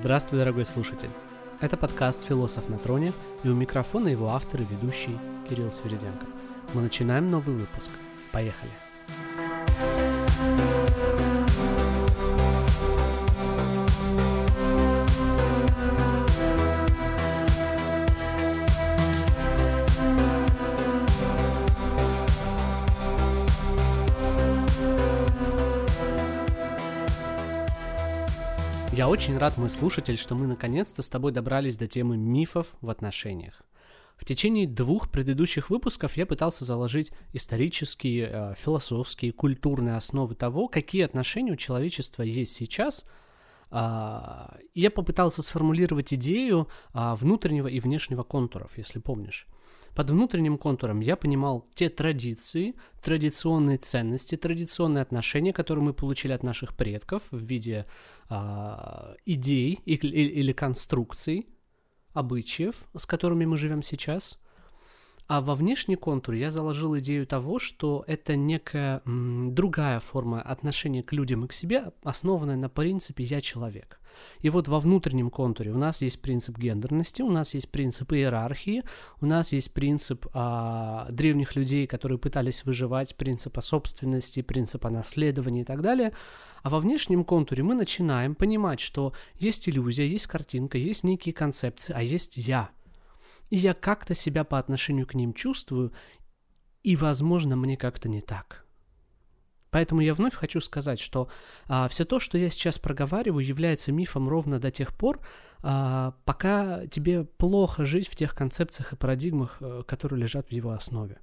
Здравствуй, дорогой слушатель! Это подкаст «Философ на троне» и у микрофона его автор и ведущий Кирилл Свириденко. Мы начинаем новый выпуск. Поехали! Очень рад, мой слушатель, что мы наконец-то с тобой добрались до темы мифов в отношениях. В течение двух предыдущих выпусков я пытался заложить исторические, э, философские, культурные основы того, какие отношения у человечества есть сейчас. Э, я попытался сформулировать идею э, внутреннего и внешнего контуров, если помнишь. Под внутренним контуром я понимал те традиции, традиционные ценности, традиционные отношения, которые мы получили от наших предков в виде а, идей или, или конструкций, обычаев, с которыми мы живем сейчас. А во внешний контур я заложил идею того, что это некая м, другая форма отношения к людям и к себе, основанная на принципе «я человек». И вот во внутреннем контуре у нас есть принцип гендерности, у нас есть принцип иерархии, у нас есть принцип а, древних людей, которые пытались выживать, принципа собственности, принципа наследования и так далее. А во внешнем контуре мы начинаем понимать, что есть иллюзия, есть картинка, есть некие концепции, а есть я. Я как-то себя по отношению к ним чувствую, и, возможно, мне как-то не так. Поэтому я вновь хочу сказать, что а, все то, что я сейчас проговариваю, является мифом ровно до тех пор, а, пока тебе плохо жить в тех концепциях и парадигмах, а, которые лежат в его основе.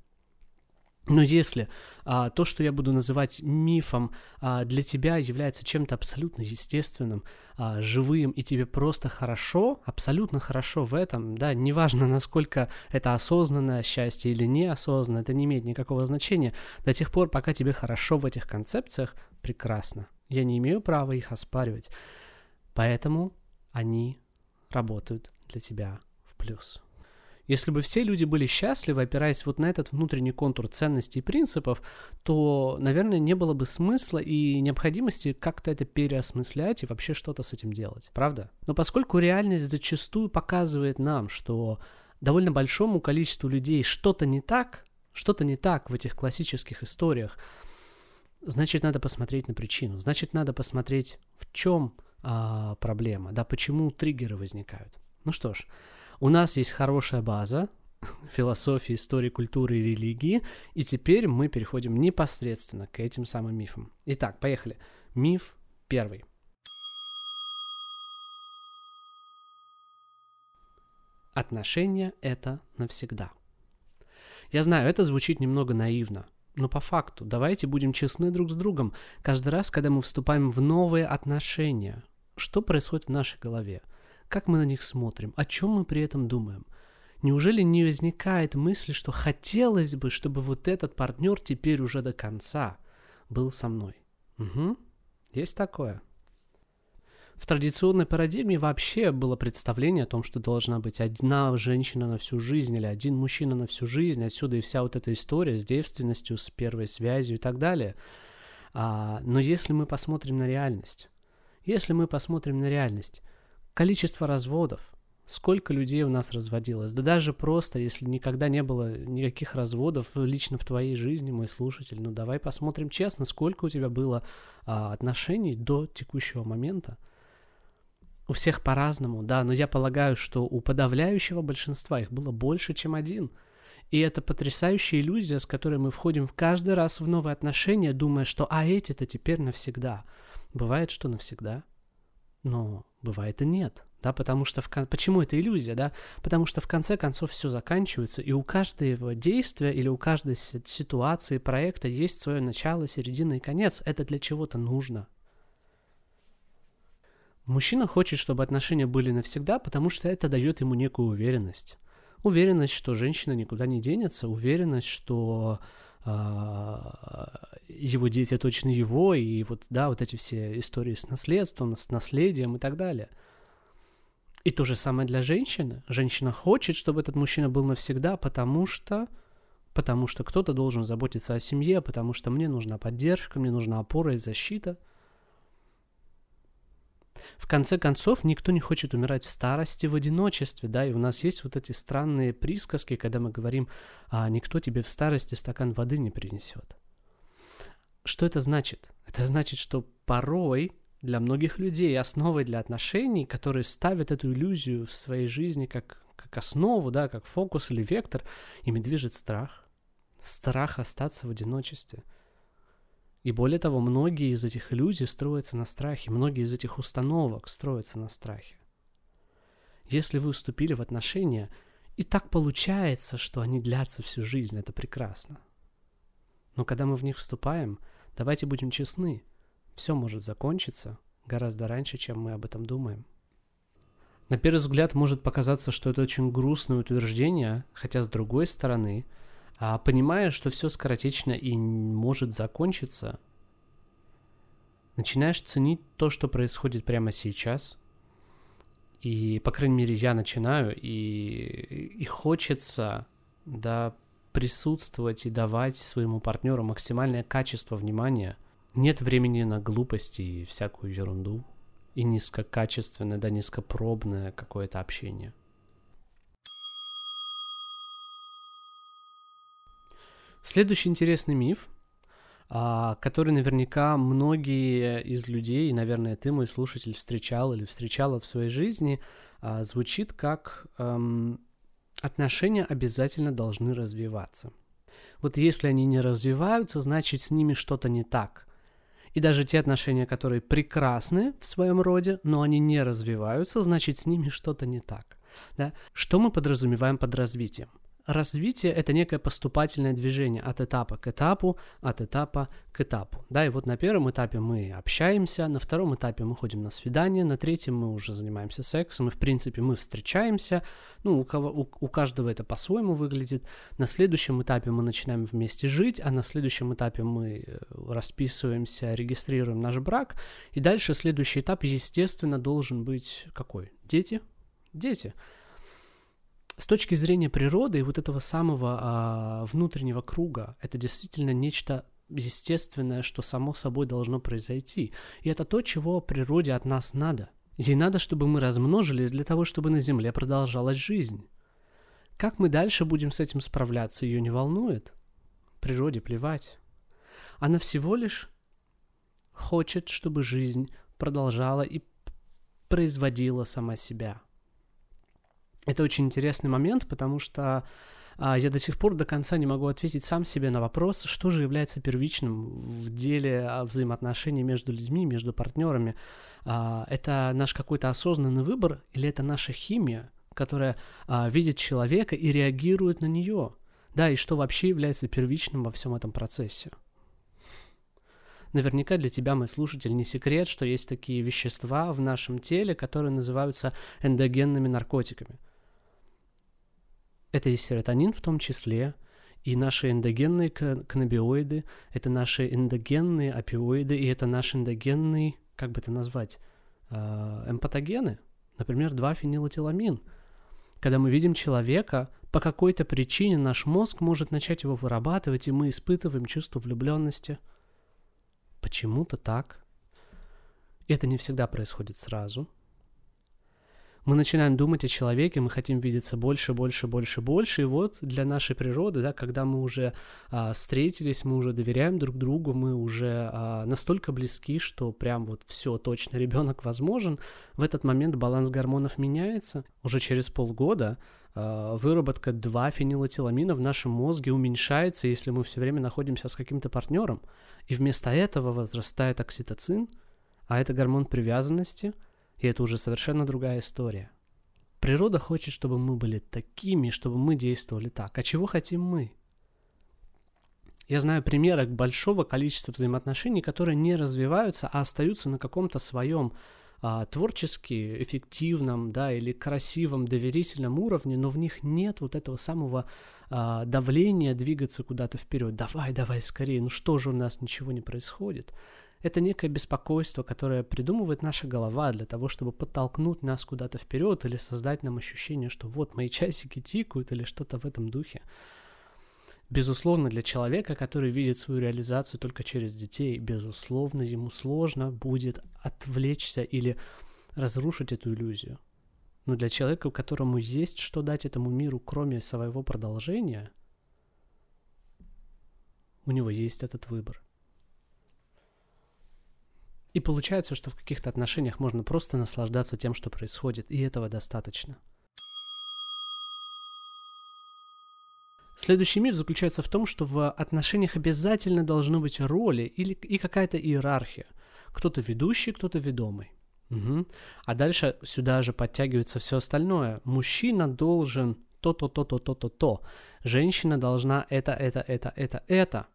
Но если а, то, что я буду называть мифом, а, для тебя является чем-то абсолютно естественным, а, живым, и тебе просто хорошо, абсолютно хорошо в этом, да, неважно, насколько это осознанное счастье или неосознанное, это не имеет никакого значения, до тех пор, пока тебе хорошо в этих концепциях, прекрасно. Я не имею права их оспаривать. Поэтому они работают для тебя в плюс. Если бы все люди были счастливы, опираясь вот на этот внутренний контур ценностей и принципов, то, наверное, не было бы смысла и необходимости как-то это переосмыслять и вообще что-то с этим делать, правда? Но поскольку реальность зачастую показывает нам, что довольно большому количеству людей что-то не так, что-то не так в этих классических историях, значит, надо посмотреть на причину, значит, надо посмотреть, в чем а, проблема, да, почему триггеры возникают. Ну что ж, у нас есть хорошая база философии, истории, культуры и религии, и теперь мы переходим непосредственно к этим самым мифам. Итак, поехали. Миф первый. Отношения — это навсегда. Я знаю, это звучит немного наивно, но по факту, давайте будем честны друг с другом. Каждый раз, когда мы вступаем в новые отношения, что происходит в нашей голове — как мы на них смотрим? О чем мы при этом думаем? Неужели не возникает мысли, что хотелось бы, чтобы вот этот партнер теперь уже до конца был со мной? Угу. Есть такое. В традиционной парадигме вообще было представление о том, что должна быть одна женщина на всю жизнь или один мужчина на всю жизнь. Отсюда и вся вот эта история с девственностью, с первой связью и так далее. А, но если мы посмотрим на реальность, если мы посмотрим на реальность, количество разводов, сколько людей у нас разводилось. Да даже просто, если никогда не было никаких разводов лично в твоей жизни, мой слушатель, ну давай посмотрим честно, сколько у тебя было а, отношений до текущего момента. У всех по-разному, да, но я полагаю, что у подавляющего большинства их было больше, чем один. И это потрясающая иллюзия, с которой мы входим в каждый раз в новые отношения, думая, что а эти-то теперь навсегда. Бывает, что навсегда, но бывает и нет, да, потому что в кон... почему это иллюзия, да, потому что в конце концов все заканчивается, и у каждого действия или у каждой ситуации, проекта есть свое начало, середина и конец, это для чего-то нужно. Мужчина хочет, чтобы отношения были навсегда, потому что это дает ему некую уверенность. Уверенность, что женщина никуда не денется, уверенность, что его дети точно его, и вот, да, вот эти все истории с наследством, с наследием и так далее. И то же самое для женщины. Женщина хочет, чтобы этот мужчина был навсегда, потому что потому что кто-то должен заботиться о семье, потому что мне нужна поддержка, мне нужна опора и защита. В конце концов, никто не хочет умирать в старости в одиночестве, да, и у нас есть вот эти странные присказки, когда мы говорим, а никто тебе в старости стакан воды не принесет. Что это значит? Это значит, что порой для многих людей основой для отношений, которые ставят эту иллюзию в своей жизни как, как основу, да, как фокус или вектор, ими движет страх. Страх остаться в одиночестве – и более того, многие из этих иллюзий строятся на страхе, многие из этих установок строятся на страхе. Если вы вступили в отношения, и так получается, что они длятся всю жизнь, это прекрасно. Но когда мы в них вступаем, давайте будем честны, все может закончиться гораздо раньше, чем мы об этом думаем. На первый взгляд может показаться, что это очень грустное утверждение, хотя с другой стороны – понимая, что все скоротечно и может закончиться, начинаешь ценить то, что происходит прямо сейчас. И, по крайней мере, я начинаю, и, и хочется, да, присутствовать и давать своему партнеру максимальное качество внимания. Нет времени на глупости и всякую ерунду. И низкокачественное, да, низкопробное какое-то общение. Следующий интересный миф, а, который наверняка многие из людей, и, наверное, ты, мой слушатель, встречал или встречала в своей жизни, а, звучит как эм, отношения обязательно должны развиваться. Вот если они не развиваются, значит с ними что-то не так. И даже те отношения, которые прекрасны в своем роде, но они не развиваются, значит с ними что-то не так. Да? Что мы подразумеваем под развитием? Развитие — это некое поступательное движение от этапа к этапу, от этапа к этапу. Да, и вот на первом этапе мы общаемся, на втором этапе мы ходим на свидание, на третьем мы уже занимаемся сексом, и, в принципе, мы встречаемся, ну, у, кого, у, у каждого это по-своему выглядит. На следующем этапе мы начинаем вместе жить, а на следующем этапе мы э, расписываемся, регистрируем наш брак, и дальше следующий этап, естественно, должен быть какой? Дети? Дети с точки зрения природы и вот этого самого а, внутреннего круга, это действительно нечто естественное, что само собой должно произойти. И это то, чего природе от нас надо. Ей надо, чтобы мы размножились для того, чтобы на Земле продолжалась жизнь. Как мы дальше будем с этим справляться, ее не волнует. Природе плевать. Она всего лишь хочет, чтобы жизнь продолжала и производила сама себя. Это очень интересный момент, потому что а, я до сих пор до конца не могу ответить сам себе на вопрос, что же является первичным в деле а, взаимоотношений между людьми, между партнерами. А, это наш какой-то осознанный выбор или это наша химия, которая видит человека и реагирует на нее? Да, и что вообще является первичным во всем этом процессе? Наверняка для тебя, мой слушатель, не секрет, что есть такие вещества в нашем теле, которые называются эндогенными наркотиками – это и серотонин в том числе, и наши эндогенные каннабиоиды, это наши эндогенные опиоиды, и это наши эндогенные, как бы это назвать, а, эмпатогены, например, 2-фенилэтиламин. Когда мы видим человека, по какой-то причине наш мозг может начать его вырабатывать, и мы испытываем чувство влюбленности. Почему-то так. Это не всегда происходит сразу – мы начинаем думать о человеке, мы хотим видеться больше, больше, больше, больше. И вот для нашей природы, да, когда мы уже а, встретились, мы уже доверяем друг другу, мы уже а, настолько близки, что прям вот все точно ребенок возможен, в этот момент баланс гормонов меняется. Уже через полгода а, выработка 2-фенилэтиламина в нашем мозге уменьшается, если мы все время находимся с каким-то партнером. И вместо этого возрастает окситоцин, а это гормон привязанности – и это уже совершенно другая история. Природа хочет, чтобы мы были такими, чтобы мы действовали так. А чего хотим мы? Я знаю примеры большого количества взаимоотношений, которые не развиваются, а остаются на каком-то своем а, творчески эффективном, да, или красивом, доверительном уровне, но в них нет вот этого самого а, давления двигаться куда-то вперед. Давай, давай, скорее, ну что же у нас ничего не происходит? Это некое беспокойство, которое придумывает наша голова для того, чтобы подтолкнуть нас куда-то вперед или создать нам ощущение, что вот мои часики тикают или что-то в этом духе. Безусловно, для человека, который видит свою реализацию только через детей, безусловно, ему сложно будет отвлечься или разрушить эту иллюзию. Но для человека, которому есть что дать этому миру, кроме своего продолжения, у него есть этот выбор. И получается, что в каких-то отношениях можно просто наслаждаться тем, что происходит, и этого достаточно. Следующий миф заключается в том, что в отношениях обязательно должны быть роли или и какая-то иерархия. Кто-то ведущий, кто-то ведомый. Угу. А дальше сюда же подтягивается все остальное. Мужчина должен то-то, то-то, то-то, то. Женщина должна это, это, это, это, это.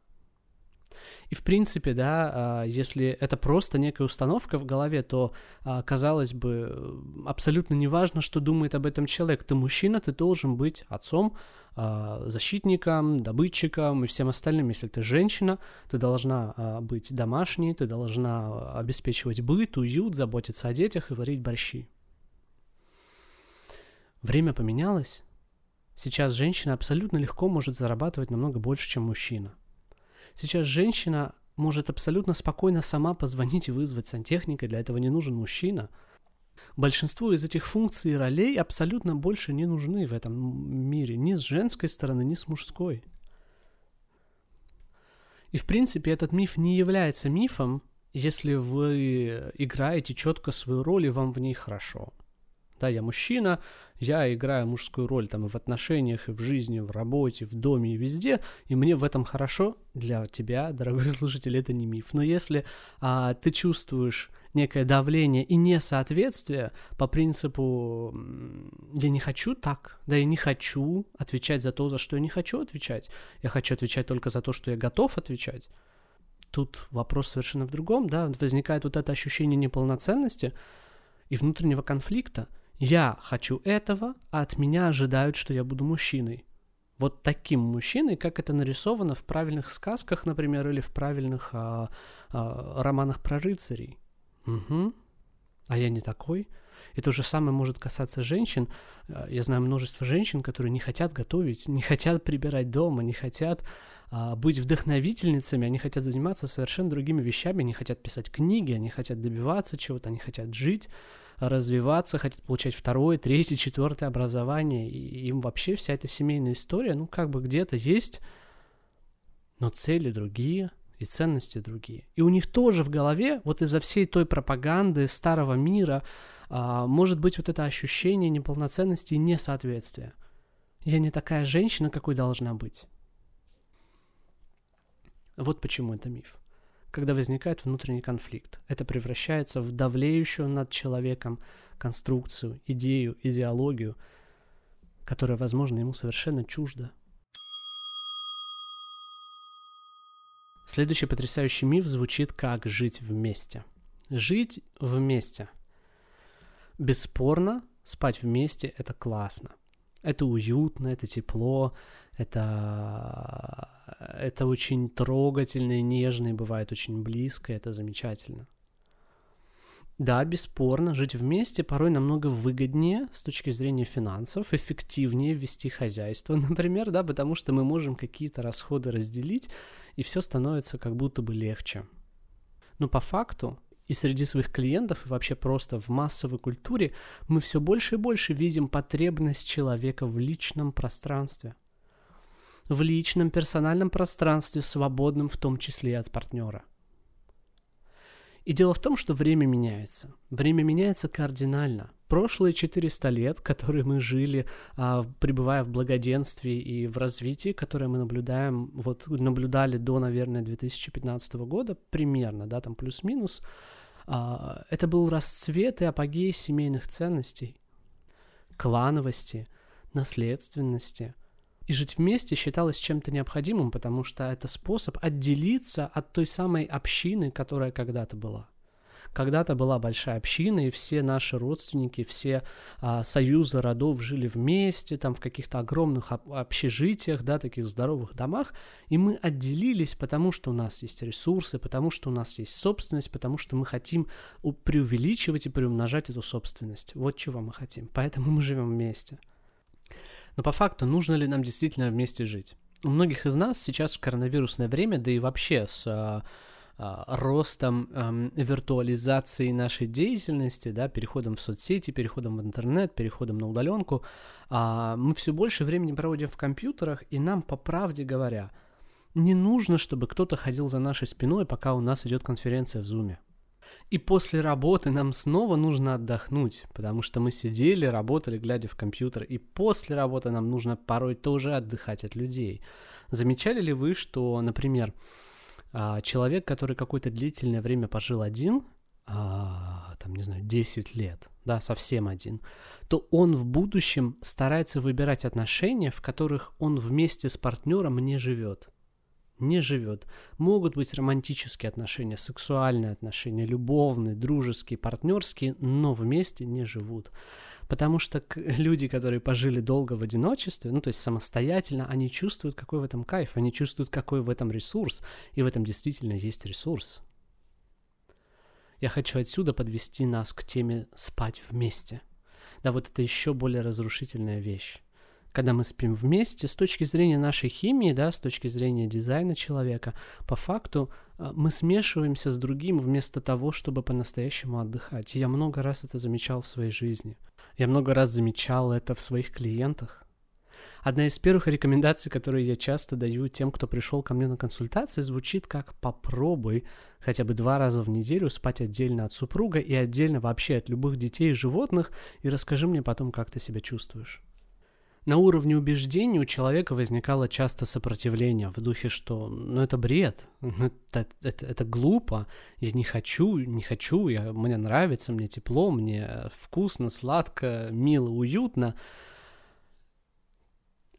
И в принципе, да, а, если это просто некая установка в голове, то, а, казалось бы, абсолютно неважно, что думает об этом человек. Ты мужчина, ты должен быть отцом, а, защитником, добытчиком и всем остальным. Если ты женщина, ты должна быть домашней, ты должна обеспечивать быт, уют, заботиться о детях и варить борщи. Время поменялось. Сейчас женщина абсолютно легко может зарабатывать намного больше, чем мужчина. Сейчас женщина может абсолютно спокойно сама позвонить и вызвать сантехника, для этого не нужен мужчина. Большинство из этих функций и ролей абсолютно больше не нужны в этом мире, ни с женской стороны, ни с мужской. И в принципе этот миф не является мифом, если вы играете четко свою роль и вам в ней хорошо. Да, я мужчина, я играю мужскую роль там и в отношениях, и в жизни, в работе, в доме и везде, и мне в этом хорошо. Для тебя, дорогой слушатель, это не миф. Но если а, ты чувствуешь некое давление и несоответствие по принципу «я не хочу так», да, я не хочу отвечать за то, за что я не хочу отвечать, я хочу отвечать только за то, что я готов отвечать, тут вопрос совершенно в другом, да, возникает вот это ощущение неполноценности и внутреннего конфликта – я хочу этого, а от меня ожидают, что я буду мужчиной. Вот таким мужчиной, как это нарисовано в правильных сказках, например, или в правильных а, а, романах про рыцарей. Угу. А я не такой. И то же самое может касаться женщин. А, я знаю множество женщин, которые не хотят готовить, не хотят прибирать дома, не хотят а, быть вдохновительницами, они хотят заниматься совершенно другими вещами, они хотят писать книги, они хотят добиваться чего-то, они хотят жить развиваться, хотят получать второе, третье, четвертое образование, и им вообще вся эта семейная история, ну, как бы где-то есть, но цели другие, и ценности другие. И у них тоже в голове, вот из-за всей той пропаганды старого мира, а, может быть вот это ощущение неполноценности и несоответствия. Я не такая женщина, какой должна быть. Вот почему это миф когда возникает внутренний конфликт. Это превращается в давлеющую над человеком конструкцию, идею, идеологию, которая, возможно, ему совершенно чужда. Следующий потрясающий миф звучит как «жить вместе». Жить вместе. Бесспорно, спать вместе – это классно. Это уютно, это тепло, это, это очень трогательно и нежно, и бывает очень близко, это замечательно. Да, бесспорно, жить вместе порой намного выгоднее с точки зрения финансов, эффективнее вести хозяйство, например, да, потому что мы можем какие-то расходы разделить, и все становится как будто бы легче. Но по факту и среди своих клиентов, и вообще просто в массовой культуре мы все больше и больше видим потребность человека в личном пространстве. В личном персональном пространстве, свободном в том числе и от партнера. И дело в том, что время меняется. Время меняется кардинально. Прошлые 400 лет, которые мы жили, а, пребывая в благоденствии и в развитии, которое мы наблюдаем, вот наблюдали до, наверное, 2015 года, примерно, да, там плюс-минус, это был расцвет и апогей семейных ценностей, клановости, наследственности. И жить вместе считалось чем-то необходимым, потому что это способ отделиться от той самой общины, которая когда-то была – когда-то была большая община, и все наши родственники, все а, союзы родов жили вместе, там в каких-то огромных общежитиях, да, таких здоровых домах, и мы отделились, потому что у нас есть ресурсы, потому что у нас есть собственность, потому что мы хотим преувеличивать и приумножать эту собственность. Вот чего мы хотим. Поэтому мы живем вместе. Но по факту, нужно ли нам действительно вместе жить? У многих из нас сейчас в коронавирусное время, да и вообще с а, ростом эм, виртуализации нашей деятельности, да, переходом в соцсети, переходом в интернет, переходом на удаленку, а, мы все больше времени проводим в компьютерах, и нам, по правде говоря, не нужно, чтобы кто-то ходил за нашей спиной, пока у нас идет конференция в Зуме. И после работы нам снова нужно отдохнуть, потому что мы сидели, работали, глядя в компьютер, и после работы нам нужно порой тоже отдыхать от людей. Замечали ли вы, что, например, а, человек, который какое-то длительное время пожил один, а, там, не знаю, 10 лет, да, совсем один, то он в будущем старается выбирать отношения, в которых он вместе с партнером не живет не живет. Могут быть романтические отношения, сексуальные отношения, любовные, дружеские, партнерские, но вместе не живут. Потому что люди, которые пожили долго в одиночестве, ну то есть самостоятельно, они чувствуют, какой в этом кайф, они чувствуют, какой в этом ресурс, и в этом действительно есть ресурс. Я хочу отсюда подвести нас к теме спать вместе. Да, вот это еще более разрушительная вещь когда мы спим вместе, с точки зрения нашей химии, да, с точки зрения дизайна человека, по факту а, мы смешиваемся с другим вместо того, чтобы по-настоящему отдыхать. Я много раз это замечал в своей жизни. Я много раз замечал это в своих клиентах. Одна из первых рекомендаций, которые я часто даю тем, кто пришел ко мне на консультации, звучит как «попробуй хотя бы два раза в неделю спать отдельно от супруга и отдельно вообще от любых детей и животных, и расскажи мне потом, как ты себя чувствуешь». На уровне убеждений у человека возникало часто сопротивление в духе, что ну это бред, ну, это, это, это глупо, я не хочу, не хочу, я, мне нравится, мне тепло, мне вкусно, сладко, мило, уютно.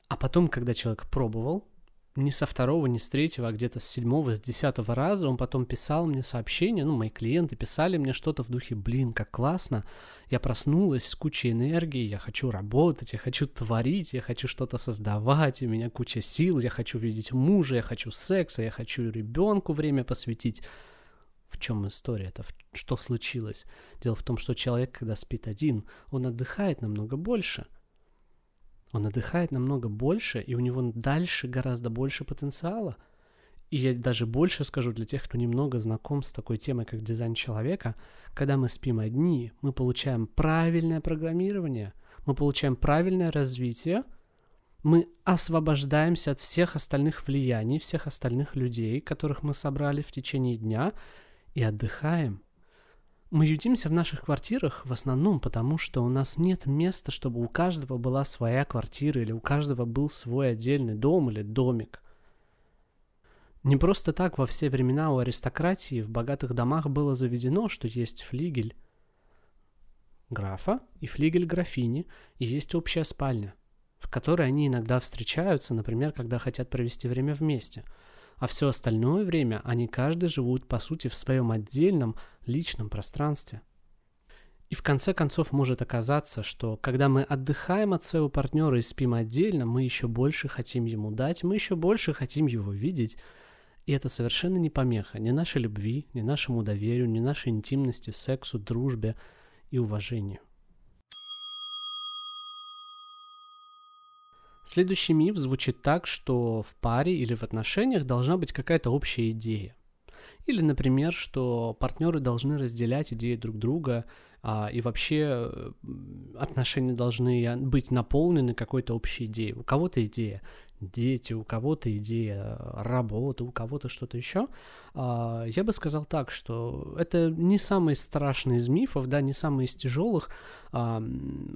А потом, когда человек пробовал, не со второго, не с третьего, а где-то с седьмого, с десятого раза он потом писал мне сообщения, ну, мои клиенты писали мне что-то в духе, блин, как классно, я проснулась с кучей энергии, я хочу работать, я хочу творить, я хочу что-то создавать, у меня куча сил, я хочу видеть мужа, я хочу секса, я хочу ребенку время посвятить. В чем история это? Что случилось? Дело в том, что человек, когда спит один, он отдыхает намного больше – он отдыхает намного больше, и у него дальше гораздо больше потенциала. И я даже больше скажу для тех, кто немного знаком с такой темой, как дизайн человека, когда мы спим одни, мы получаем правильное программирование, мы получаем правильное развитие, мы освобождаемся от всех остальных влияний, всех остальных людей, которых мы собрали в течение дня, и отдыхаем – мы ютимся в наших квартирах в основном потому, что у нас нет места, чтобы у каждого была своя квартира или у каждого был свой отдельный дом или домик. Не просто так во все времена у аристократии в богатых домах было заведено, что есть флигель графа и флигель графини, и есть общая спальня, в которой они иногда встречаются, например, когда хотят провести время вместе – а все остальное время они каждый живут, по сути, в своем отдельном личном пространстве. И в конце концов может оказаться, что когда мы отдыхаем от своего партнера и спим отдельно, мы еще больше хотим ему дать, мы еще больше хотим его видеть. И это совершенно не помеха ни нашей любви, ни нашему доверию, ни нашей интимности, сексу, дружбе и уважению. Следующий миф звучит так, что в паре или в отношениях должна быть какая-то общая идея. Или, например, что партнеры должны разделять идеи друг друга, и вообще отношения должны быть наполнены какой-то общей идеей. У кого-то идея дети, у кого-то идея работы, у кого-то что-то еще. А, я бы сказал так, что это не самый страшный из мифов, да, не самый из тяжелых. А,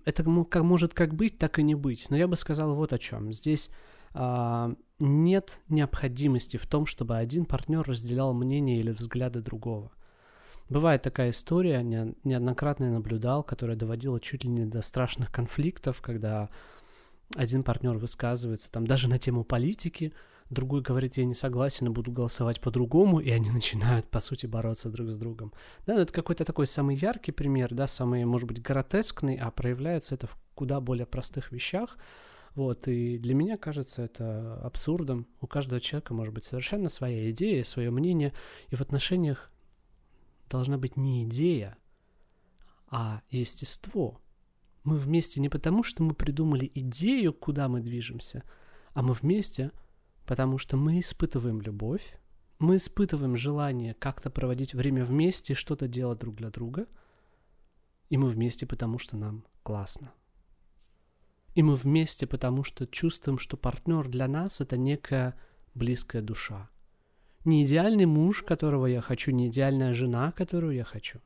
это может как быть, так и не быть. Но я бы сказал вот о чем. Здесь а, нет необходимости в том, чтобы один партнер разделял мнение или взгляды другого. Бывает такая история, неоднократно я наблюдал, которая доводила чуть ли не до страшных конфликтов, когда один партнер высказывается там даже на тему политики, другой говорит, я не согласен и буду голосовать по-другому, и они начинают, по сути, бороться друг с другом. Да, но ну, это какой-то такой самый яркий пример, да, самый, может быть, гротескный, а проявляется это в куда более простых вещах. Вот, и для меня кажется это абсурдом. У каждого человека может быть совершенно своя идея, свое мнение, и в отношениях должна быть не идея, а естество. Мы вместе не потому, что мы придумали идею, куда мы движемся, а мы вместе, потому что мы испытываем любовь, Мы испытываем желание как-то проводить время вместе, что-то делать друг для друга. И мы вместе, потому что нам классно. И мы вместе, потому что чувствуем, что партнер для нас это некая близкая душа. Не идеальный муж, которого я хочу, не идеальная жена, которую я хочу.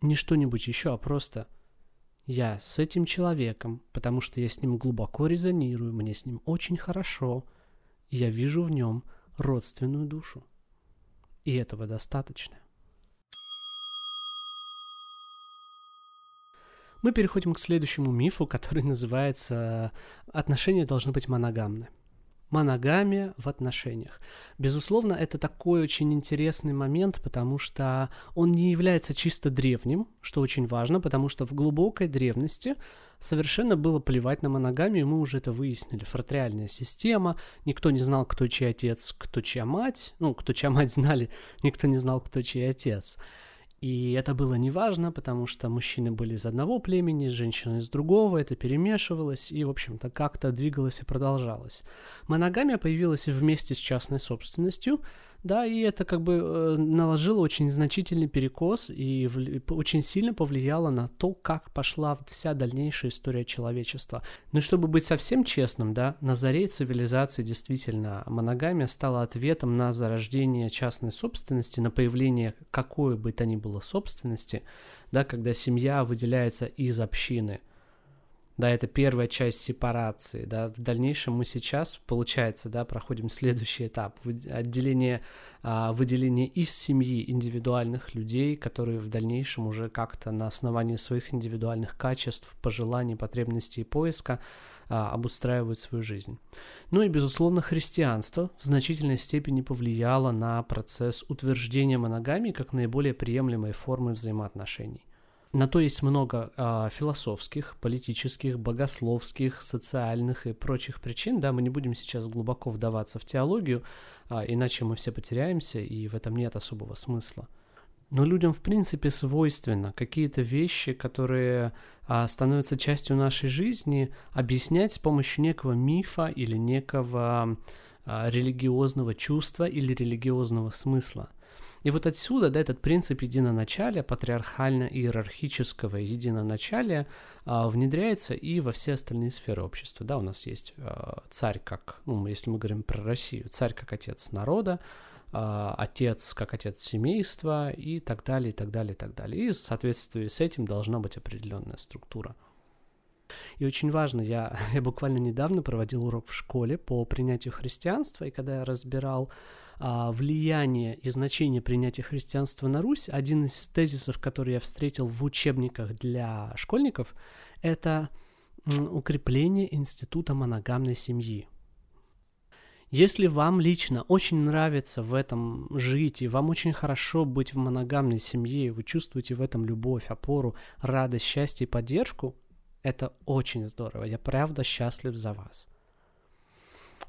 Не что-нибудь еще, а просто я с этим человеком, потому что я с ним глубоко резонирую, мне с ним очень хорошо, и я вижу в нем родственную душу. И этого достаточно. Мы переходим к следующему мифу, который называется «Отношения должны быть моногамны» моногамия в отношениях. Безусловно, это такой очень интересный момент, потому что он не является чисто древним, что очень важно, потому что в глубокой древности совершенно было плевать на моногамию, мы уже это выяснили. Фратриальная система, никто не знал, кто чей отец, кто чья мать, ну, кто чья мать знали, никто не знал, кто чей отец. И это было неважно, потому что мужчины были из одного племени, женщины из другого, это перемешивалось и, в общем-то, как-то двигалось и продолжалось. Моногамия появилась вместе с частной собственностью, да, и это как бы э, наложило очень значительный перекос и в, очень сильно повлияло на то, как пошла вся дальнейшая история человечества. Но чтобы быть совсем честным, да, на заре цивилизации действительно моногамия стала ответом на зарождение частной собственности, на появление какой бы то ни было собственности, да, когда семья выделяется из общины – да, это первая часть сепарации, да, в дальнейшем мы сейчас, получается, да, проходим следующий этап, отделение, а, выделение из семьи индивидуальных людей, которые в дальнейшем уже как-то на основании своих индивидуальных качеств, пожеланий, потребностей и поиска а, обустраивают свою жизнь. Ну и, безусловно, христианство в значительной степени повлияло на процесс утверждения моногамии как наиболее приемлемой формы взаимоотношений. На то есть много э, философских, политических, богословских, социальных и прочих причин. Да, мы не будем сейчас глубоко вдаваться в теологию, э, иначе мы все потеряемся, и в этом нет особого смысла. Но людям, в принципе, свойственно какие-то вещи, которые а, становятся частью нашей жизни, объяснять с помощью некого мифа или некого а, религиозного чувства или религиозного смысла. И вот отсюда, да, этот принцип единоначалия, патриархально-иерархического единоначалия а, внедряется и во все остальные сферы общества. Да, у нас есть а, царь как, ну, если мы говорим про Россию, царь как отец народа, а, отец как отец семейства и так далее, и так далее, и так далее. И в соответствии с этим должна быть определенная структура. И очень важно, я, я буквально недавно проводил урок в школе по принятию христианства, и когда я разбирал влияние и значение принятия христианства на Русь, один из тезисов, который я встретил в учебниках для школьников, это укрепление института моногамной семьи. Если вам лично очень нравится в этом жить, и вам очень хорошо быть в моногамной семье, и вы чувствуете в этом любовь, опору, радость, счастье и поддержку, это очень здорово. Я правда счастлив за вас.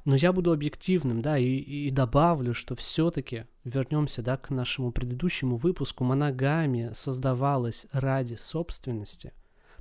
Но я буду объективным, да, и, и добавлю, что все-таки вернемся, да, к нашему предыдущему выпуску. Моногамия создавалась ради собственности,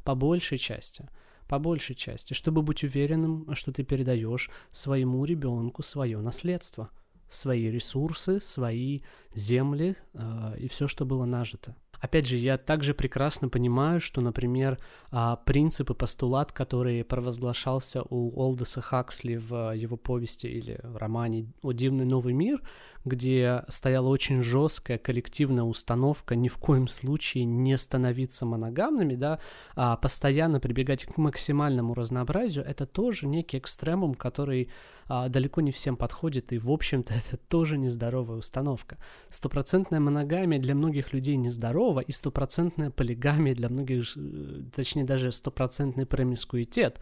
по большей части, по большей части, чтобы быть уверенным, что ты передаешь своему ребенку свое наследство, свои ресурсы, свои земли э, и все, что было нажито. Опять же, я также прекрасно понимаю, что, например, а, принцип и постулат, который провозглашался у Олдеса Хаксли в его повести или романе «О дивный новый мир», где стояла очень жесткая коллективная установка ни в коем случае не становиться моногамными, да, а постоянно прибегать к максимальному разнообразию, это тоже некий экстремум, который а, далеко не всем подходит, и, в общем-то, это тоже нездоровая установка. Стопроцентная моногамия для многих людей нездорова, и стопроцентная полигамия для многих, э, точнее, даже стопроцентный промискуитет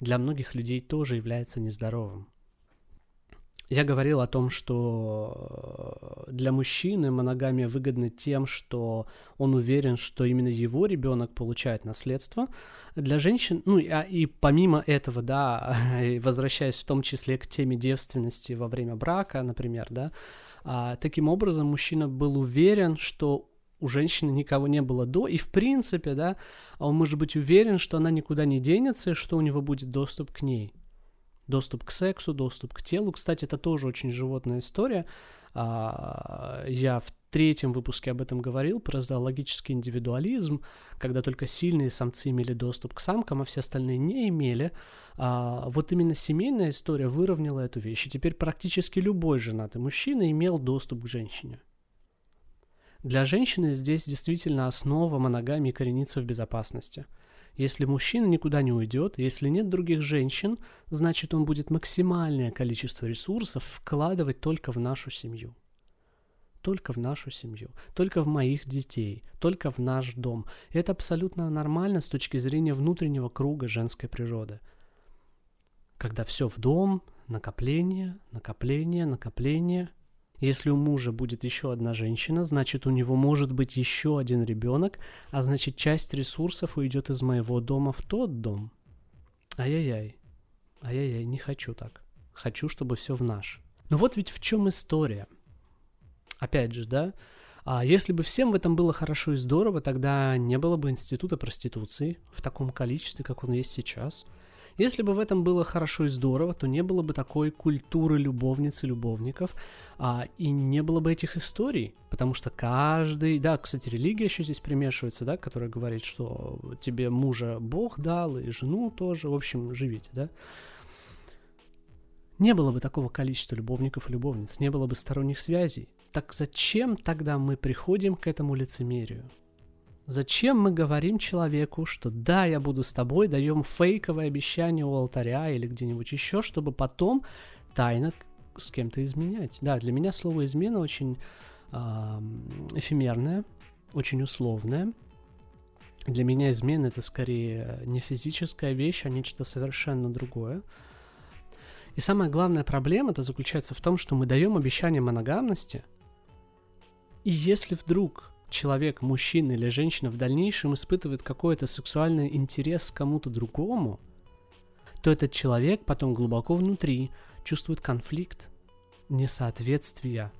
для многих людей тоже является нездоровым. Я говорил о том, что э, для мужчины моногамия выгодна тем, что он уверен, что именно его ребенок получает наследство. Для женщин, ну и, а, и помимо этого, да, возвращаясь в том числе к теме девственности во время брака, например, да, а, таким образом мужчина был уверен, что у женщины никого не было до, и в принципе, да, он может быть уверен, что она никуда не денется, и что у него будет доступ к ней. Доступ к сексу, доступ к телу. Кстати, это тоже очень животная история. А, я в третьем выпуске об этом говорил, про зоологический индивидуализм, когда только сильные самцы имели доступ к самкам, а все остальные не имели. А, вот именно семейная история выровняла эту вещь, и теперь практически любой женатый мужчина имел доступ к женщине. Для женщины здесь действительно основа моногамии коренится в безопасности. Если мужчина никуда не уйдет, если нет других женщин, значит он будет максимальное количество ресурсов вкладывать только в нашу семью. Только в нашу семью, только в моих детей, только в наш дом. И это абсолютно нормально с точки зрения внутреннего круга женской природы. Когда все в дом, накопление, накопление, накопление – если у мужа будет еще одна женщина, значит у него может быть еще один ребенок, а значит часть ресурсов уйдет из моего дома в тот дом. Ай-яй-яй. Ай-яй-яй, не хочу так. Хочу, чтобы все в наш. Но вот ведь в чем история. Опять же, да, а если бы всем в этом было хорошо и здорово, тогда не было бы института проституции в таком количестве, как он есть сейчас – если бы в этом было хорошо и здорово, то не было бы такой культуры любовниц и любовников, а, и не было бы этих историй, потому что каждый... Да, кстати, религия еще здесь примешивается, да, которая говорит, что тебе мужа Бог дал, и жену тоже, в общем, живите, да. Не было бы такого количества любовников и любовниц, не было бы сторонних связей. Так зачем тогда мы приходим к этому лицемерию? Зачем мы говорим человеку, что да, я буду с тобой, даем фейковое обещание у алтаря или где-нибудь еще, чтобы потом тайно с кем-то изменять? Да, для меня слово измена очень э, эфемерное, очень условное. Для меня измена это скорее не физическая вещь, а нечто совершенно другое. И самая главная проблема это заключается в том, что мы даем обещание моногамности, и если вдруг человек, мужчина или женщина в дальнейшем испытывает какой-то сексуальный интерес к кому-то другому, то этот человек потом глубоко внутри чувствует конфликт, несоответствия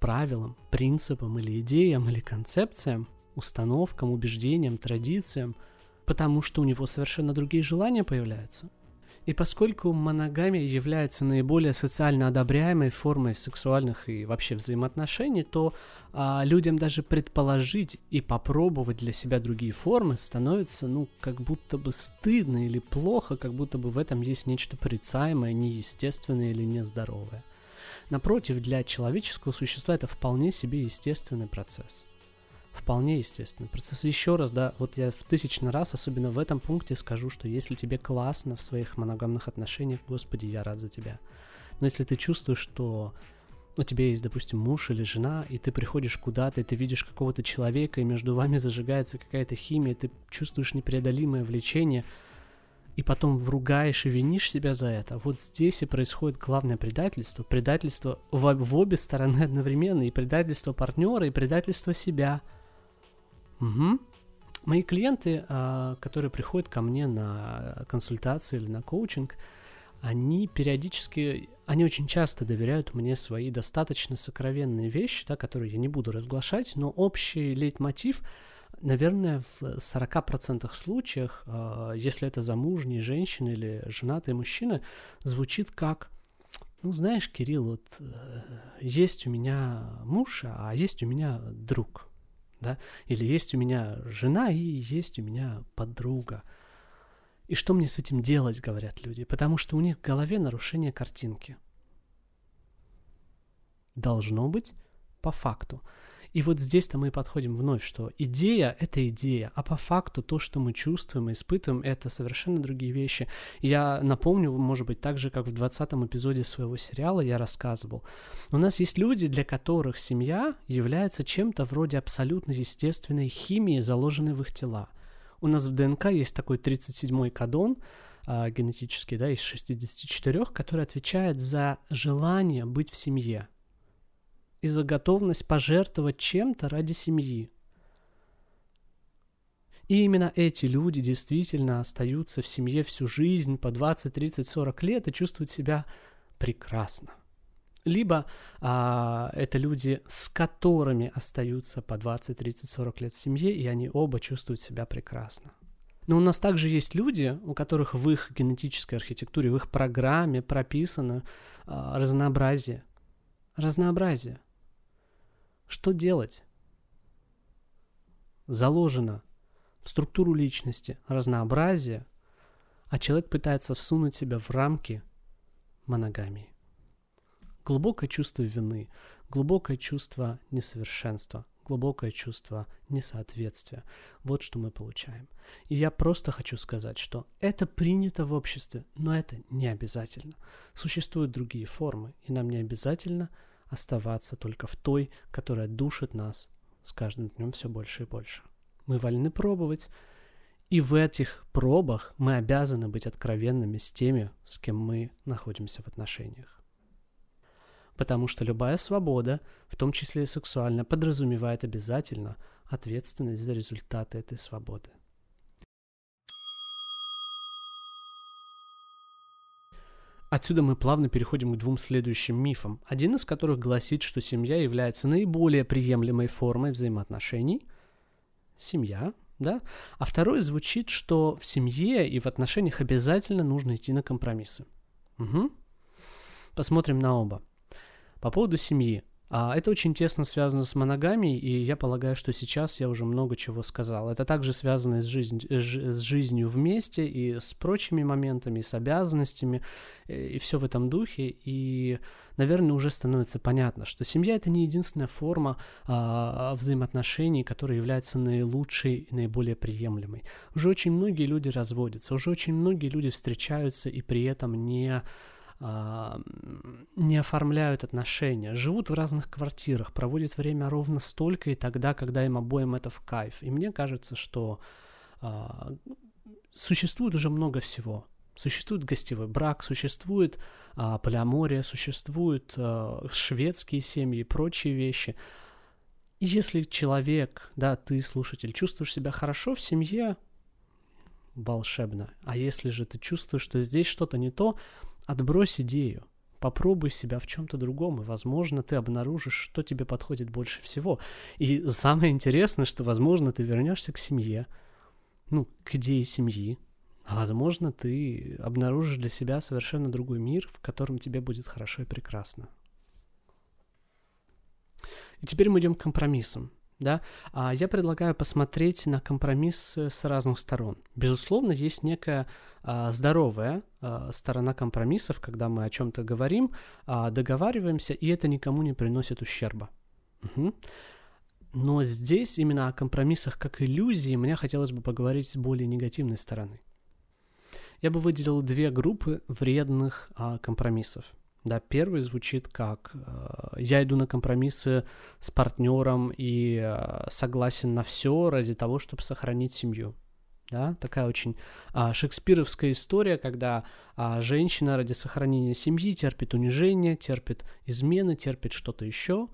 правилам, принципам или идеям или концепциям, установкам, убеждениям, традициям, потому что у него совершенно другие желания появляются – и поскольку моногамия является наиболее социально одобряемой формой сексуальных и вообще взаимоотношений, то а, людям даже предположить и попробовать для себя другие формы становится, ну, как будто бы стыдно или плохо, как будто бы в этом есть нечто порицаемое, неестественное или нездоровое. Напротив, для человеческого существа это вполне себе естественный процесс вполне естественный процесс. Еще раз, да, вот я в тысячный раз, особенно в этом пункте, скажу, что если тебе классно в своих моногамных отношениях, господи, я рад за тебя. Но если ты чувствуешь, что у тебя есть, допустим, муж или жена, и ты приходишь куда-то, и ты видишь какого-то человека, и между вами зажигается какая-то химия, ты чувствуешь непреодолимое влечение, и потом вругаешь и винишь себя за это. Вот здесь и происходит главное предательство. Предательство в, в обе стороны одновременно. И предательство партнера, и предательство себя – Угу. Мои клиенты, а, которые приходят ко мне на консультации или на коучинг, они периодически, они очень часто доверяют мне свои достаточно сокровенные вещи, да, которые я не буду разглашать, но общий лейтмотив, наверное, в 40% случаях, а, если это замужние женщины или женатые мужчины, звучит как ну, знаешь, Кирилл, вот э, есть у меня муж, а есть у меня друг да, или есть у меня жена и есть у меня подруга. И что мне с этим делать, говорят люди, потому что у них в голове нарушение картинки. Должно быть по факту. И вот здесь-то мы подходим вновь, что идея — это идея, а по факту то, что мы чувствуем и испытываем, это совершенно другие вещи. Я напомню, может быть, так же, как в 20 эпизоде своего сериала я рассказывал. У нас есть люди, для которых семья является чем-то вроде абсолютно естественной химии, заложенной в их тела. У нас в ДНК есть такой 37-й кадон, а, генетический, да, из 64, который отвечает за желание быть в семье и за готовность пожертвовать чем-то ради семьи. И именно эти люди действительно остаются в семье всю жизнь, по 20, 30, 40 лет и чувствуют себя прекрасно. Либо а, это люди, с которыми остаются по 20, 30, 40 лет в семье, и они оба чувствуют себя прекрасно. Но у нас также есть люди, у которых в их генетической архитектуре, в их программе прописано а, разнообразие. Разнообразие. Что делать? Заложено в структуру личности разнообразие, а человек пытается всунуть себя в рамки моногамии. Глубокое чувство вины, глубокое чувство несовершенства, глубокое чувство несоответствия. Вот что мы получаем. И я просто хочу сказать, что это принято в обществе, но это не обязательно. Существуют другие формы, и нам не обязательно оставаться только в той, которая душит нас с каждым днем все больше и больше. Мы вольны пробовать, и в этих пробах мы обязаны быть откровенными с теми, с кем мы находимся в отношениях потому что любая свобода, в том числе и сексуальная, подразумевает обязательно ответственность за результаты этой свободы. Отсюда мы плавно переходим к двум следующим мифам, один из которых гласит, что семья является наиболее приемлемой формой взаимоотношений. Семья, да? А второй звучит, что в семье и в отношениях обязательно нужно идти на компромиссы. Угу. Посмотрим на оба. По поводу семьи. А это очень тесно связано с моногамией, и я полагаю, что сейчас я уже много чего сказал. Это также связано с, жизнь, с жизнью вместе и с прочими моментами, с обязанностями, и все в этом духе. И, наверное, уже становится понятно, что семья это не единственная форма а, взаимоотношений, которая является наилучшей и наиболее приемлемой. Уже очень многие люди разводятся, уже очень многие люди встречаются и при этом не не оформляют отношения, живут в разных квартирах, проводят время ровно столько и тогда, когда им обоим это в кайф. И мне кажется, что а, существует уже много всего. Существует гостевой брак, существует а, полиамория, существуют а, шведские семьи и прочие вещи. И если человек, да, ты, слушатель, чувствуешь себя хорошо в семье, волшебно. А если же ты чувствуешь, что здесь что-то не то, Отбрось идею. Попробуй себя в чем-то другом, и, возможно, ты обнаружишь, что тебе подходит больше всего. И самое интересное, что, возможно, ты вернешься к семье, ну, к идее семьи, а, возможно, ты обнаружишь для себя совершенно другой мир, в котором тебе будет хорошо и прекрасно. И теперь мы идем к компромиссам да, а я предлагаю посмотреть на компромисс с разных сторон. Безусловно, есть некая а, здоровая а, сторона компромиссов, когда мы о чем-то говорим, а, договариваемся, и это никому не приносит ущерба. Угу. Но здесь именно о компромиссах как иллюзии мне хотелось бы поговорить с более негативной стороны. Я бы выделил две группы вредных а, компромиссов – да, первый звучит как э, я иду на компромиссы с партнером и э, согласен на все ради того, чтобы сохранить семью. Да, такая очень а, шекспировская история, когда а, женщина ради сохранения семьи терпит унижение, терпит измены, терпит что-то еще,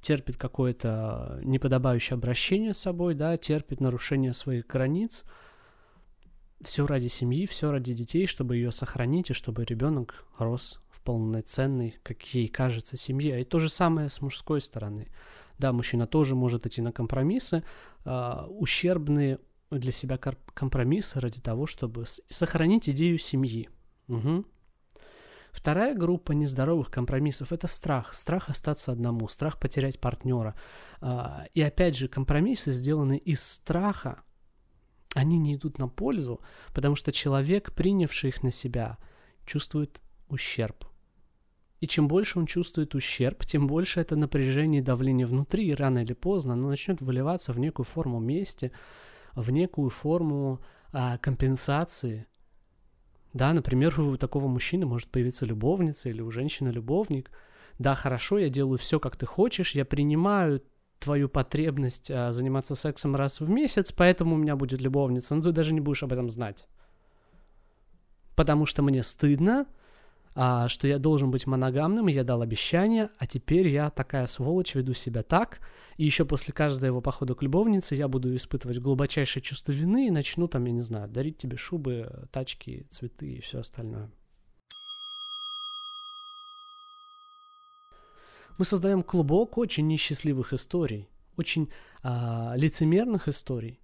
терпит какое-то неподобающее обращение с собой, да, терпит нарушение своих границ. Все ради семьи, все ради детей, чтобы ее сохранить и чтобы ребенок рос полноценной, как ей кажется, семье. И то же самое с мужской стороны. Да, мужчина тоже может идти на компромиссы, э, ущербные для себя компромиссы ради того, чтобы сохранить идею семьи. Угу. Вторая группа нездоровых компромиссов – это страх. Страх остаться одному, страх потерять партнера. А, и опять же, компромиссы, сделаны из страха, они не идут на пользу, потому что человек, принявший их на себя, чувствует ущерб. И чем больше он чувствует ущерб, тем больше это напряжение и давление внутри, и рано или поздно оно начнет выливаться в некую форму мести, в некую форму а, компенсации. Да, например, у такого мужчины может появиться любовница или у женщины любовник. Да, хорошо, я делаю все, как ты хочешь, я принимаю твою потребность а, заниматься сексом раз в месяц, поэтому у меня будет любовница, но ты даже не будешь об этом знать. Потому что мне стыдно, а, что я должен быть моногамным, и я дал обещание, а теперь я такая сволочь, веду себя так, и еще после каждого его похода к любовнице я буду испытывать глубочайшее чувство вины и начну там, я не знаю, дарить тебе шубы, тачки, цветы и все остальное. Мы создаем клубок очень несчастливых историй, очень а, лицемерных историй,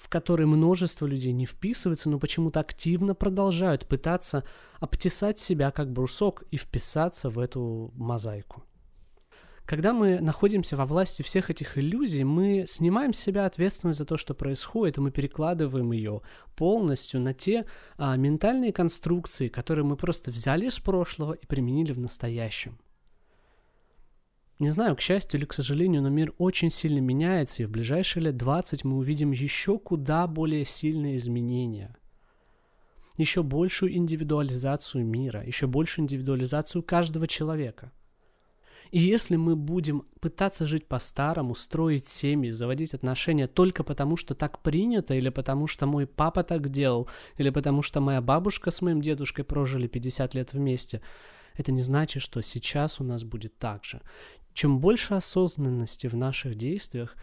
в который множество людей не вписываются, но почему-то активно продолжают пытаться обтесать себя как брусок и вписаться в эту мозаику. Когда мы находимся во власти всех этих иллюзий, мы снимаем с себя ответственность за то, что происходит, и мы перекладываем ее полностью на те а, ментальные конструкции, которые мы просто взяли из прошлого и применили в настоящем. Не знаю, к счастью или к сожалению, но мир очень сильно меняется, и в ближайшие лет 20 мы увидим еще куда более сильные изменения. Еще большую индивидуализацию мира, еще большую индивидуализацию каждого человека. И если мы будем пытаться жить по-старому, строить семьи, заводить отношения только потому, что так принято, или потому что мой папа так делал, или потому что моя бабушка с моим дедушкой прожили 50 лет вместе, это не значит, что сейчас у нас будет так же. Чем больше осознанности в наших действиях,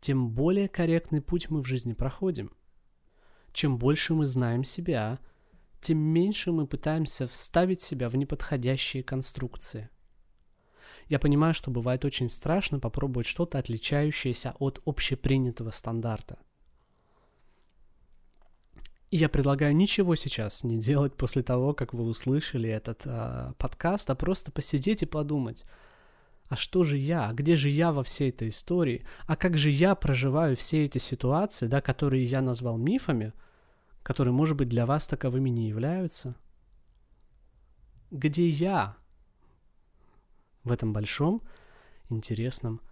тем более корректный путь мы в жизни проходим. Чем больше мы знаем себя, тем меньше мы пытаемся вставить себя в неподходящие конструкции. Я понимаю, что бывает очень страшно попробовать что-то отличающееся от общепринятого стандарта. И я предлагаю ничего сейчас не делать после того, как вы услышали этот э, подкаст, а просто посидеть и подумать – а что же я, а где же я во всей этой истории, а как же я проживаю все эти ситуации, да, которые я назвал мифами, которые, может быть, для вас таковыми не являются. Где я в этом большом, интересном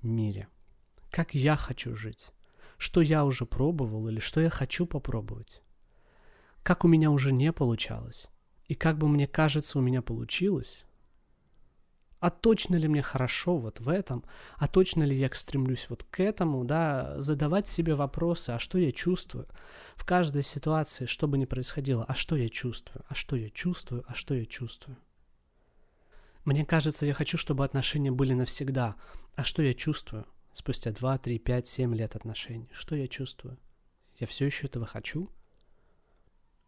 мире? Как я хочу жить? Что я уже пробовал или что я хочу попробовать? Как у меня уже не получалось? И как бы мне кажется, у меня получилось, а точно ли мне хорошо вот в этом, а точно ли я стремлюсь вот к этому, да, задавать себе вопросы, а что я чувствую в каждой ситуации, что бы ни происходило, а что я чувствую, а что я чувствую, а что я чувствую. Мне кажется, я хочу, чтобы отношения были навсегда, а что я чувствую спустя 2, 3, 5, 7 лет отношений, что я чувствую? Я все еще этого хочу?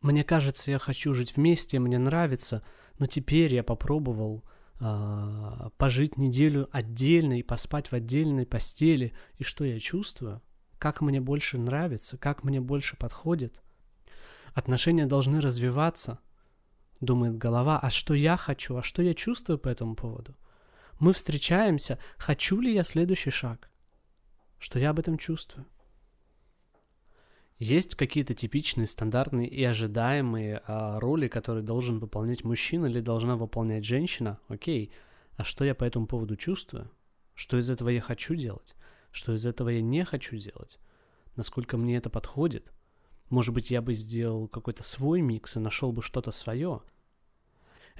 Мне кажется, я хочу жить вместе, мне нравится, но теперь я попробовал пожить неделю отдельно и поспать в отдельной постели, и что я чувствую, как мне больше нравится, как мне больше подходит. Отношения должны развиваться, думает голова, а что я хочу, а что я чувствую по этому поводу. Мы встречаемся, хочу ли я следующий шаг, что я об этом чувствую. Есть какие-то типичные, стандартные и ожидаемые а, роли, которые должен выполнять мужчина или должна выполнять женщина. Окей, а что я по этому поводу чувствую? Что из этого я хочу делать? Что из этого я не хочу делать? Насколько мне это подходит? Может быть, я бы сделал какой-то свой микс и нашел бы что-то свое.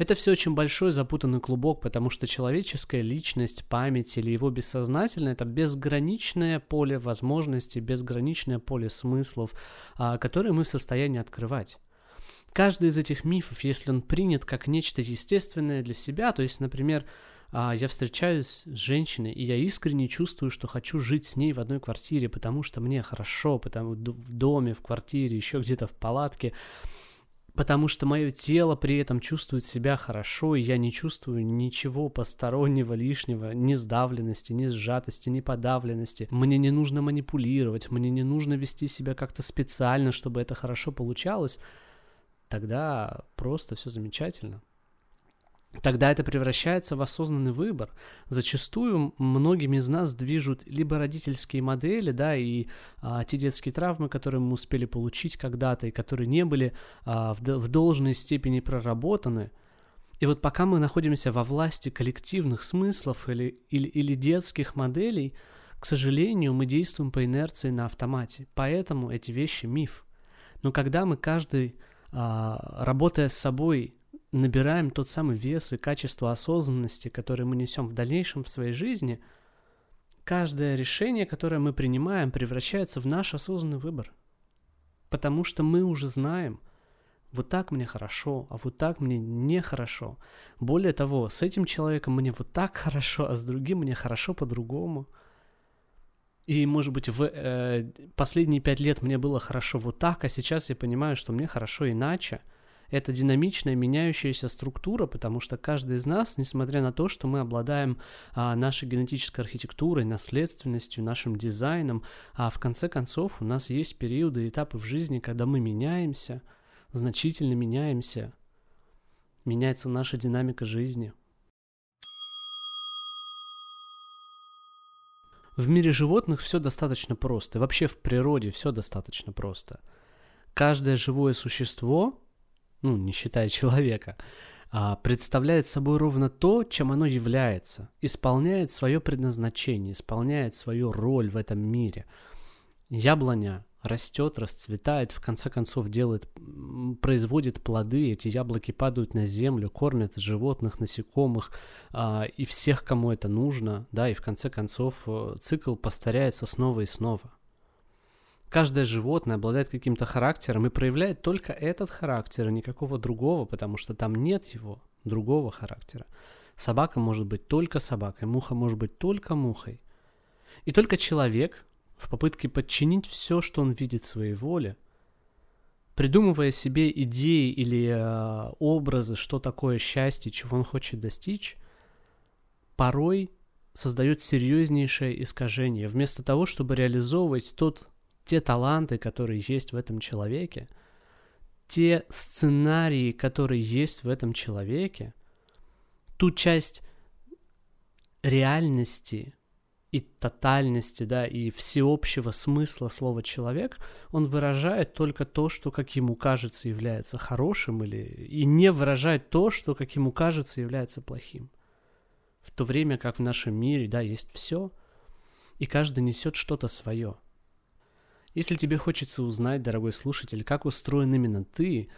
Это все очень большой запутанный клубок, потому что человеческая личность, память или его бессознательное – это безграничное поле возможностей, безграничное поле смыслов, а, которые мы в состоянии открывать. Каждый из этих мифов, если он принят как нечто естественное для себя, то есть, например, а, я встречаюсь с женщиной, и я искренне чувствую, что хочу жить с ней в одной квартире, потому что мне хорошо, потому в доме, в квартире, еще где-то в палатке потому что мое тело при этом чувствует себя хорошо, и я не чувствую ничего постороннего, лишнего, ни сдавленности, ни сжатости, ни подавленности. Мне не нужно манипулировать, мне не нужно вести себя как-то специально, чтобы это хорошо получалось. Тогда просто все замечательно тогда это превращается в осознанный выбор. Зачастую многими из нас движут либо родительские модели, да, и а, те детские травмы, которые мы успели получить когда-то и которые не были а, в, в должной степени проработаны. И вот пока мы находимся во власти коллективных смыслов или, или, или детских моделей, к сожалению, мы действуем по инерции на автомате. Поэтому эти вещи миф. Но когда мы каждый, а, работая с собой, набираем тот самый вес и качество осознанности, который мы несем в дальнейшем в своей жизни, каждое решение, которое мы принимаем, превращается в наш осознанный выбор. Потому что мы уже знаем, вот так мне хорошо, а вот так мне нехорошо. Более того, с этим человеком мне вот так хорошо, а с другим мне хорошо по-другому. И, может быть, в э, последние пять лет мне было хорошо вот так, а сейчас я понимаю, что мне хорошо иначе – Это динамичная, меняющаяся структура, потому что каждый из нас, несмотря на то, что мы обладаем а, нашей генетической архитектурой, наследственностью, нашим дизайном, а в конце концов у нас есть периоды, этапы в жизни, когда мы меняемся, значительно меняемся, меняется наша динамика жизни. В мире животных все достаточно просто. И вообще в природе все достаточно просто. Каждое живое существо, ну, не считая человека, а, представляет собой ровно то, чем оно является, исполняет свое предназначение, исполняет свою роль в этом мире. Яблоня растет, расцветает, в конце концов делает, производит плоды, эти яблоки падают на землю, кормят животных, насекомых а, и всех, кому это нужно, да, и в конце концов э, цикл повторяется снова и снова. Каждое животное обладает каким-то характером и проявляет только этот характер, а никакого другого, потому что там нет его другого характера. Собака может быть только собакой, муха может быть только мухой. И только человек в попытке подчинить все, что он видит своей воле, придумывая себе идеи или э, образы, что такое счастье, чего он хочет достичь, порой создает серьезнейшее искажение. Вместо того, чтобы реализовывать тот, те таланты, которые есть в этом человеке, те сценарии, которые есть в этом человеке, ту часть реальности, и тотальности, да, и всеобщего смысла слова «человек», он выражает только то, что, как ему кажется, является хорошим, или и не выражает то, что, как ему кажется, является плохим. В то время как в нашем мире, да, есть все, и каждый несет что-то свое. Если тебе хочется узнать, дорогой слушатель, как устроен именно ты,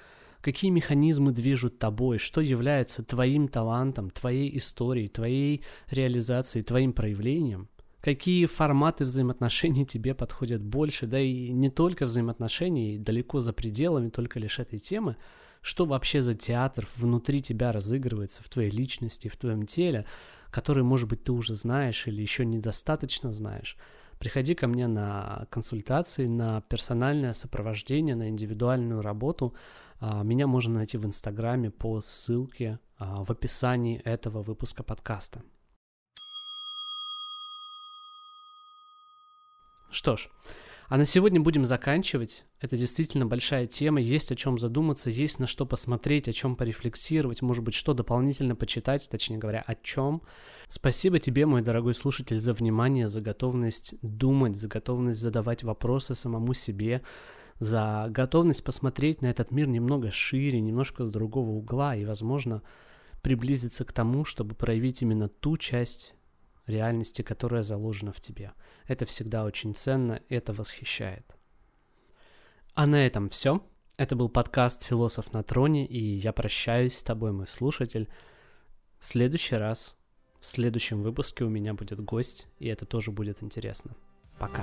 какие механизмы движут тобой, что является твоим талантом, твоей историей, твоей реализацией, твоим проявлением, какие форматы взаимоотношений тебе подходят больше, да и не только взаимоотношений, далеко за пределами только лишь этой темы, что вообще за театр внутри тебя разыгрывается в твоей личности, в твоем теле, который, может быть, ты уже знаешь или еще недостаточно знаешь. Приходи ко мне на консультации, на персональное сопровождение, на индивидуальную работу. А, меня можно найти в Инстаграме по ссылке а, в описании этого выпуска подкаста. Что ж, а на сегодня будем заканчивать. Это действительно большая тема, есть о чем задуматься, есть на что посмотреть, о чем порефлексировать, может быть, что дополнительно почитать, точнее говоря, о чем. Спасибо тебе, мой дорогой слушатель, за внимание, за готовность думать, за готовность задавать вопросы самому себе, за готовность посмотреть на этот мир немного шире, немножко с другого угла и, возможно, приблизиться к тому, чтобы проявить именно ту часть реальности, которая заложена в тебе. Это всегда очень ценно, это восхищает. А на этом все. Это был подкаст «Философ на троне», и я прощаюсь с тобой, мой слушатель. В следующий раз, в следующем выпуске у меня будет гость, и это тоже будет интересно. Пока.